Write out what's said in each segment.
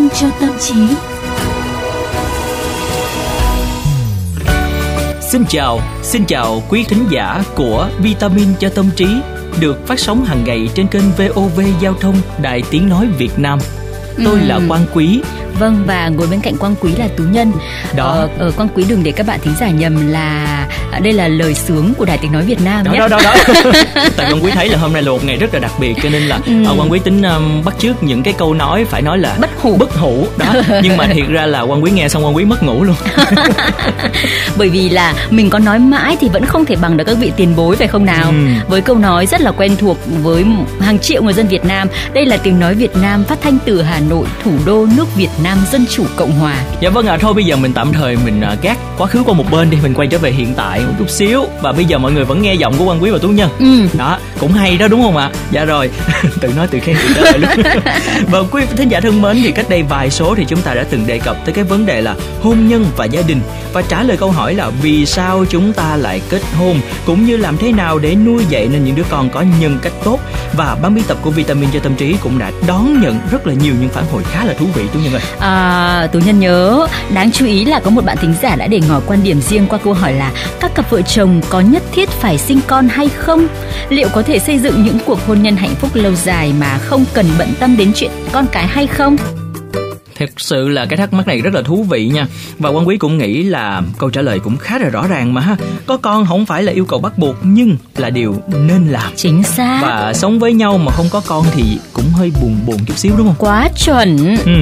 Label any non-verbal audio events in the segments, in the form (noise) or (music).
vitamin cho tâm trí. Xin chào, xin chào quý thính giả của Vitamin cho tâm trí được phát sóng hàng ngày trên kênh VOV Giao thông Đài Tiếng Nói Việt Nam. Tôi ừ. là Quang Quý Vâng và ngồi bên cạnh Quang Quý là Tú Nhân. Đó. Ờ, ờ Quang Quý đừng để các bạn thính giả nhầm là à, đây là lời sướng của Đài Tiếng nói Việt Nam đó, nhé. Đó đó đó. (laughs) Tại Quang Quý thấy là hôm nay là một ngày rất là đặc biệt cho nên là ừ. Ờ, Quang Quý tính um, bắt trước những cái câu nói phải nói là bất hủ. Bất hủ đó. (laughs) Nhưng mà thiệt ra là Quang Quý nghe xong Quang Quý mất ngủ luôn. (laughs) Bởi vì là mình có nói mãi thì vẫn không thể bằng được các vị tiền bối phải không nào? Ừ. Với câu nói rất là quen thuộc với hàng triệu người dân Việt Nam. Đây là tiếng nói Việt Nam phát thanh từ Hà Nội, thủ đô nước Việt Nam Dân chủ Cộng hòa. Dạ vâng ạ, à, thôi bây giờ mình tạm thời mình uh, gác quá khứ qua một bên đi, mình quay trở về hiện tại một chút xíu và bây giờ mọi người vẫn nghe giọng của quan quý và tú nhân. Ừ. Đó, cũng hay đó đúng không ạ? Dạ rồi, (laughs) tự nói tự khen tự lời luôn. và quý thính giả thân mến thì cách đây vài số thì chúng ta đã từng đề cập tới cái vấn đề là hôn nhân và gia đình và trả lời câu hỏi là vì sao chúng ta lại kết hôn cũng như làm thế nào để nuôi dạy nên những đứa con có nhân cách tốt và ban biên tập của vitamin cho tâm trí cũng đã đón nhận rất là nhiều những phản hồi khá là thú vị tú nhân ơi. À, tú nhân nhớ đáng chú ý là có một bạn thính giả đã để ngỏ quan điểm riêng qua câu hỏi là các cặp vợ chồng có nhất thiết phải sinh con hay không? Liệu có thể xây dựng những cuộc hôn nhân hạnh phúc lâu dài mà không cần bận tâm đến chuyện con cái hay không? Thật sự là cái thắc mắc này rất là thú vị nha. Và quan quý cũng nghĩ là câu trả lời cũng khá là rõ ràng mà ha. Có con không phải là yêu cầu bắt buộc nhưng là điều nên làm. Chính xác. Và sống với nhau mà không có con thì cũng hơi buồn buồn chút xíu đúng không? Quá chuẩn. Ừ.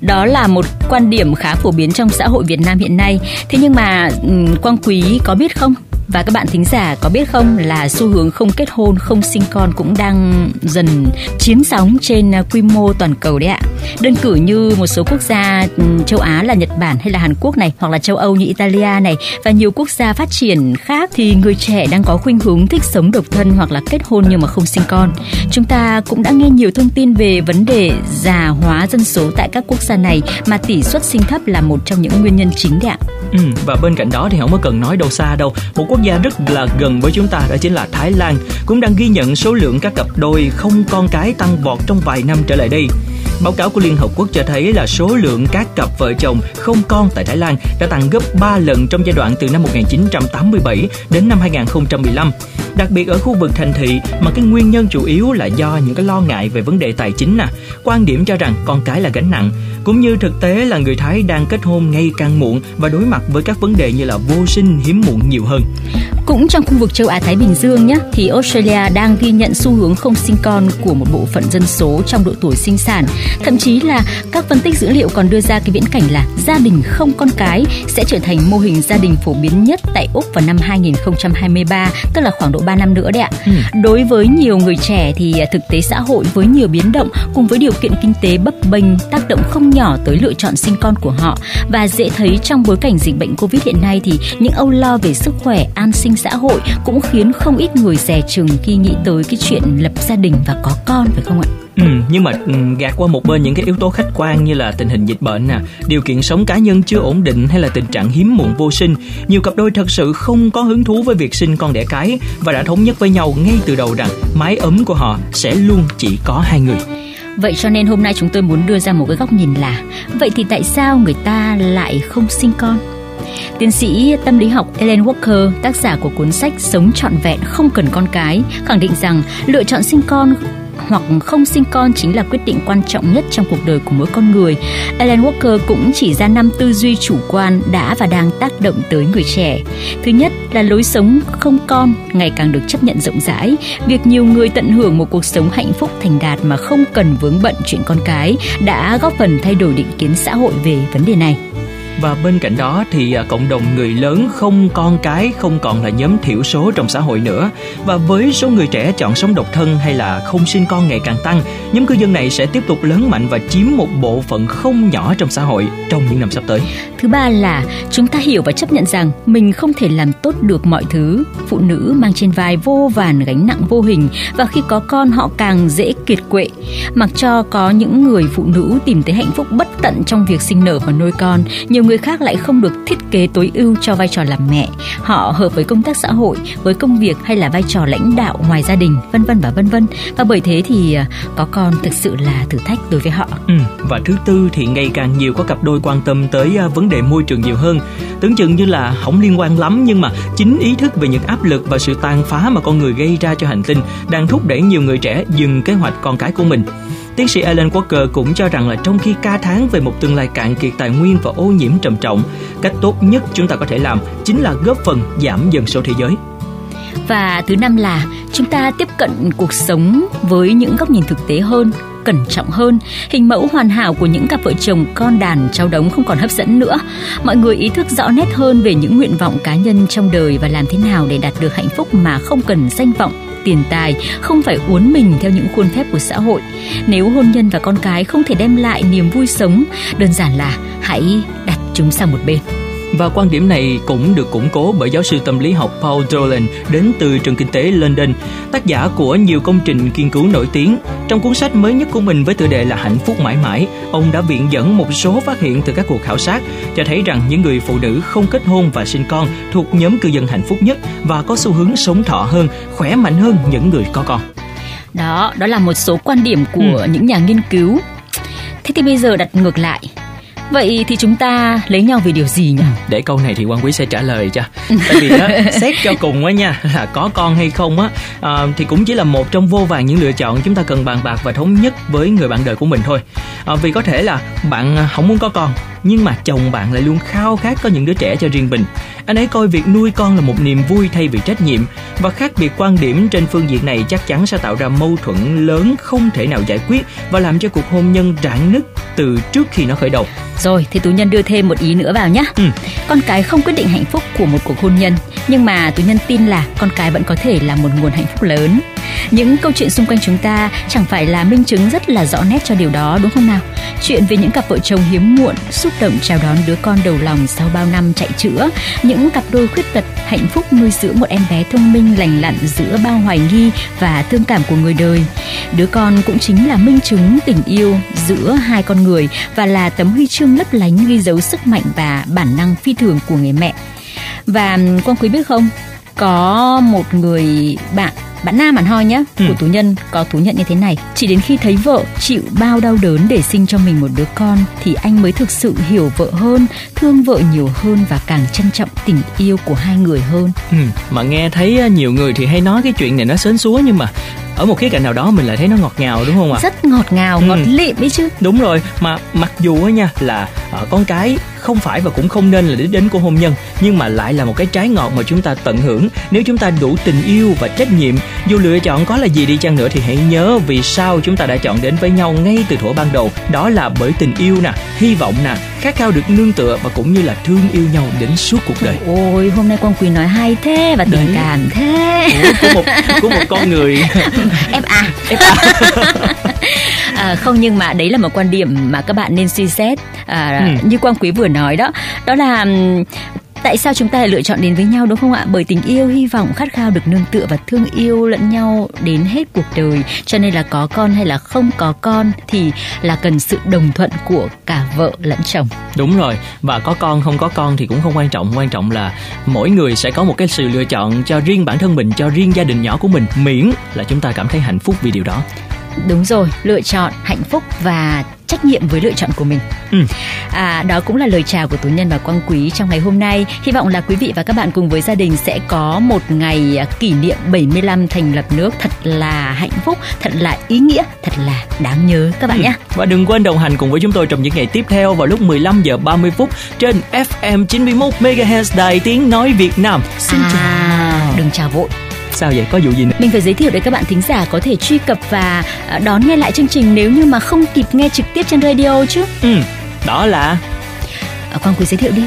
đó là một quan điểm khá phổ biến trong xã hội Việt Nam hiện nay. Thế nhưng mà ừ, quang quý có biết không và các bạn thính giả có biết không là xu hướng không kết hôn, không sinh con cũng đang dần chiếm sóng trên à, quy mô toàn cầu đấy ạ. Đơn cử như một số quốc gia châu Á là Nhật Bản hay là Hàn Quốc này hoặc là châu Âu như Italia này và nhiều quốc gia phát triển khác thì người trẻ đang có khuynh hướng thích sống độc thân hoặc là kết hôn nhưng mà không sinh con. Chúng ta cũng đã nghe nhiều thông tin về vấn đề già hóa dân số tại các quốc gia này mà tỷ suất sinh thấp là một trong những nguyên nhân chính đấy ạ. Ừ, và bên cạnh đó thì không có cần nói đâu xa đâu. Một quốc gia rất là gần với chúng ta, đó chính là Thái Lan cũng đang ghi nhận số lượng các cặp đôi không con cái tăng vọt trong vài năm trở lại đây. Báo cáo của Liên Hợp Quốc cho thấy là số lượng các cặp vợ chồng không con tại Thái Lan đã tăng gấp 3 lần trong giai đoạn từ năm 1987 đến năm 2015. Đặc biệt ở khu vực thành thị mà cái nguyên nhân chủ yếu là do những cái lo ngại về vấn đề tài chính nè, quan điểm cho rằng con cái là gánh nặng, cũng như thực tế là người Thái đang kết hôn ngày càng muộn và đối mặt với các vấn đề như là vô sinh hiếm muộn nhiều hơn. Cũng trong khu vực châu Á Thái Bình Dương nhé, thì Australia đang ghi nhận xu hướng không sinh con của một bộ phận dân số trong độ tuổi sinh sản. Thậm chí là các phân tích dữ liệu còn đưa ra cái viễn cảnh là gia đình không con cái sẽ trở thành mô hình gia đình phổ biến nhất tại Úc vào năm 2023, tức là khoảng độ 3 năm nữa đấy ạ. Ừ. Đối với nhiều người trẻ thì à, thực tế xã hội với nhiều biến động cùng với điều kiện kinh tế bấp bênh tác động không nhỏ tới lựa chọn sinh con của họ và dễ thấy trong bối cảnh dịch bệnh Covid hiện nay thì những âu lo về sức khỏe, an sinh xã hội cũng khiến không ít người dè chừng khi nghĩ tới cái chuyện lập gia đình và có con phải không ạ? Ừ, nhưng mà ừ, gạt qua một bên những cái yếu tố khách quan như là tình hình dịch bệnh nè, điều kiện sống cá nhân chưa ổn định hay là tình trạng hiếm muộn vô sinh, nhiều cặp đôi thật sự không có hứng thú với việc sinh con đẻ cái và đã thống nhất với nhau ngay từ đầu rằng mái ấm của họ sẽ luôn chỉ có hai người. Vậy cho nên hôm nay chúng tôi muốn đưa ra một cái góc nhìn là vậy thì tại sao người ta lại không sinh con? Tiến sĩ tâm lý học Ellen Walker, tác giả của cuốn sách Sống trọn vẹn không cần con cái, khẳng định rằng lựa chọn sinh con hoặc không sinh con chính là quyết định quan trọng nhất trong cuộc đời của mỗi con người. Ellen Walker cũng chỉ ra năm tư duy chủ quan đã và đang tác động tới người trẻ. Thứ nhất là lối sống không con ngày càng được chấp nhận rộng rãi. Việc nhiều người tận hưởng một cuộc sống hạnh phúc thành đạt mà không cần vướng bận chuyện con cái đã góp phần thay đổi định kiến xã hội về vấn đề này và bên cạnh đó thì à, cộng đồng người lớn không con cái, không còn là nhóm thiểu số trong xã hội nữa. Và với số người trẻ chọn sống độc thân hay là không sinh con ngày càng tăng, nhóm cư dân này sẽ tiếp tục lớn mạnh và chiếm một bộ phận không nhỏ trong xã hội trong những năm sắp tới. Thứ ba là chúng ta hiểu và chấp nhận rằng mình không thể làm tốt được mọi thứ. Phụ nữ mang trên vai vô vàn gánh nặng vô hình và khi có con họ càng dễ kiệt quệ. Mặc cho có những người phụ nữ tìm thấy hạnh phúc bất tận trong việc sinh nở và nuôi con, nhiều người người khác lại không được thiết kế tối ưu cho vai trò làm mẹ. Họ hợp với công tác xã hội, với công việc hay là vai trò lãnh đạo ngoài gia đình, vân vân và vân vân. Và bởi thế thì à, có con thực sự là thử thách đối với họ. Ừ, và thứ tư thì ngày càng nhiều có cặp đôi quan tâm tới à, vấn đề môi trường nhiều hơn. Tưởng chừng như là không liên quan lắm nhưng mà chính ý thức về những áp lực và sự tàn phá mà con người gây ra cho hành tinh đang thúc đẩy nhiều người trẻ dừng kế hoạch con cái của mình. Tiến sĩ Alan Walker cũng cho rằng là trong khi ca tháng về một tương lai cạn kiệt tài nguyên và ô nhiễm trầm trọng, cách tốt nhất chúng ta có thể làm chính là góp phần giảm dân số thế giới. Và thứ năm là chúng ta tiếp cận cuộc sống với những góc nhìn thực tế hơn, cẩn trọng hơn, hình mẫu hoàn hảo của những cặp vợ chồng con đàn cháu đống không còn hấp dẫn nữa. Mọi người ý thức rõ nét hơn về những nguyện vọng cá nhân trong đời và làm thế nào để đạt được hạnh phúc mà không cần danh vọng tiền tài, không phải uốn mình theo những khuôn phép của xã hội. Nếu hôn nhân và con cái không thể đem lại niềm vui sống, đơn giản là hãy đặt chúng sang một bên. Và quan điểm này cũng được củng cố bởi giáo sư tâm lý học Paul Dolan đến từ trường kinh tế London, tác giả của nhiều công trình nghiên cứu nổi tiếng. Trong cuốn sách mới nhất của mình với tựa đề là Hạnh phúc mãi mãi, ông đã viện dẫn một số phát hiện từ các cuộc khảo sát cho thấy rằng những người phụ nữ không kết hôn và sinh con thuộc nhóm cư dân hạnh phúc nhất và có xu hướng sống thọ hơn, khỏe mạnh hơn những người có con. Đó, đó là một số quan điểm của ừ. những nhà nghiên cứu. Thế thì bây giờ đặt ngược lại, Vậy thì chúng ta lấy nhau vì điều gì nhỉ? Để câu này thì quan quý sẽ trả lời cho. Tại vì á, (laughs) xét cho cùng á nha là có con hay không á à, thì cũng chỉ là một trong vô vàng những lựa chọn chúng ta cần bàn bạc và thống nhất với người bạn đời của mình thôi. À, vì có thể là bạn không muốn có con nhưng mà chồng bạn lại luôn khao khát có những đứa trẻ cho riêng mình. Anh ấy coi việc nuôi con là một niềm vui thay vì trách nhiệm và khác biệt quan điểm trên phương diện này chắc chắn sẽ tạo ra mâu thuẫn lớn không thể nào giải quyết và làm cho cuộc hôn nhân rạn nứt từ trước khi nó khởi đầu. Rồi thì tú nhân đưa thêm một ý nữa vào nhé. Ừ. Con cái không quyết định hạnh phúc của một cuộc hôn nhân, nhưng mà tú nhân tin là con cái vẫn có thể là một nguồn hạnh phúc lớn. Những câu chuyện xung quanh chúng ta chẳng phải là minh chứng rất là rõ nét cho điều đó đúng không nào? Chuyện về những cặp vợ chồng hiếm muộn xúc động chào đón đứa con đầu lòng sau bao năm chạy chữa, những cặp đôi khuyết tật hạnh phúc nuôi dưỡng một em bé thông minh lành lặn giữa bao hoài nghi và thương cảm của người đời. Đứa con cũng chính là minh chứng tình yêu giữa hai con người và là tấm huy chương lấp lánh ghi dấu sức mạnh và bản năng phi thường của người mẹ. Và Quang Quý biết không, có một người bạn bạn nam hẳn hoi nhé ừ. của tú nhân có thú nhận như thế này chỉ đến khi thấy vợ chịu bao đau đớn để sinh cho mình một đứa con thì anh mới thực sự hiểu vợ hơn thương vợ nhiều hơn và càng trân trọng tình yêu của hai người hơn ừ. mà nghe thấy nhiều người thì hay nói cái chuyện này nó sến súa nhưng mà ở một khía cạnh nào đó mình lại thấy nó ngọt ngào đúng không ạ rất ngọt ngào ừ. ngọt lịm ấy chứ đúng rồi mà mặc dù á nha là uh, con cái không phải và cũng không nên là đích đến của hôn nhân nhưng mà lại là một cái trái ngọt mà chúng ta tận hưởng. Nếu chúng ta đủ tình yêu và trách nhiệm dù lựa chọn có là gì đi chăng nữa thì hãy nhớ vì sao chúng ta đã chọn đến với nhau ngay từ thuở ban đầu. Đó là bởi tình yêu nè hy vọng nè khát khao được nương tựa và cũng như là thương yêu nhau đến suốt cuộc đời. Ôi hôm nay quang quỳ nói hay thế và tình cảm thế. Ủa, của một của một con người. (laughs) Em à. Em à (laughs) à, không nhưng mà đấy là một quan điểm mà các bạn nên suy xét. À, ừ. như quang quý vừa nói đó. Đó là tại sao chúng ta lại lựa chọn đến với nhau đúng không ạ? Bởi tình yêu hy vọng khát khao được nương tựa và thương yêu lẫn nhau đến hết cuộc đời. Cho nên là có con hay là không có con thì là cần sự đồng thuận của cả vợ lẫn chồng. Đúng rồi. Và có con không có con thì cũng không quan trọng. Quan trọng là mỗi người sẽ có một cái sự lựa chọn cho riêng bản thân mình cho riêng gia đình nhỏ của mình. Miễn là chúng ta cảm thấy hạnh phúc vì điều đó đúng rồi lựa chọn hạnh phúc và trách nhiệm với lựa chọn của mình. Ừ. À, đó cũng là lời chào của Tú Nhân và Quang Quý trong ngày hôm nay. Hy vọng là quý vị và các bạn cùng với gia đình sẽ có một ngày à, kỷ niệm 75 thành lập nước thật là hạnh phúc, thật là ý nghĩa, thật là đáng nhớ các bạn ừ. nhé. Và đừng quên đồng hành cùng với chúng tôi trong những ngày tiếp theo vào lúc 15 giờ 30 phút trên FM 91 MHz Đài Tiếng Nói Việt Nam. Xin à, chào. Đừng chào vội sao vậy? Có vụ gì nữa? Mình phải giới thiệu để các bạn thính giả có thể truy cập và à, đón nghe lại chương trình nếu như mà không kịp nghe trực tiếp trên radio chứ. Ừ đó là à, Quang Quý giới thiệu đi.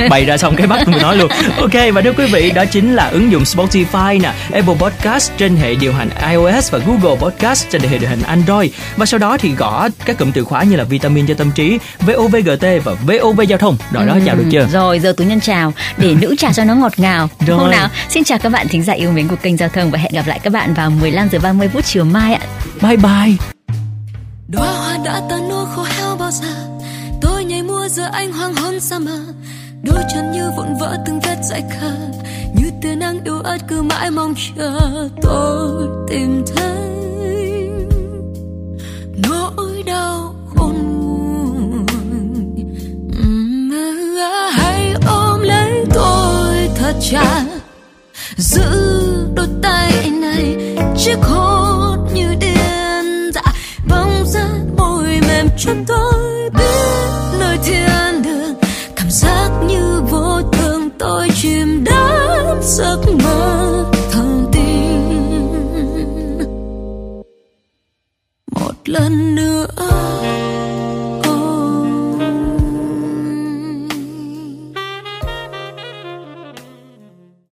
(laughs) Bày ra xong cái bắt mình nói luôn. Ok và thưa quý vị đó chính là ứng dụng Spotify nè Apple Podcast trên hệ điều hành iOS Và Google Podcast trên hệ điều hành Android. Và sau đó thì gõ các cụm từ khóa như là vitamin cho tâm trí VOVGT và VOV giao thông. Rồi đó ừ, chào được chưa? Rồi giờ tú nhân chào. Để nữ chào cho nó ngọt ngào Rồi. Hôm nào? Xin chào các bạn thính giả yêu mến của kênh giao thông Và hẹn gặp lại các bạn vào 15 giờ 30 phút chiều mai ạ. Bye bye. Đóa hoa đã tan nua khô heo bao giờ mơ giờ anh hoang hôn xa mờ đôi chân như vụn vỡ từng vết dại khờ như tia nắng yêu ớt cứ mãi mong chờ tôi tìm thấy nỗi đau khôn nguôi. Hãy ôm lấy tôi thật chặt. Giữ đôi tay này, chiếc hôn như điên dại. Bóng dáng môi mềm cho tôi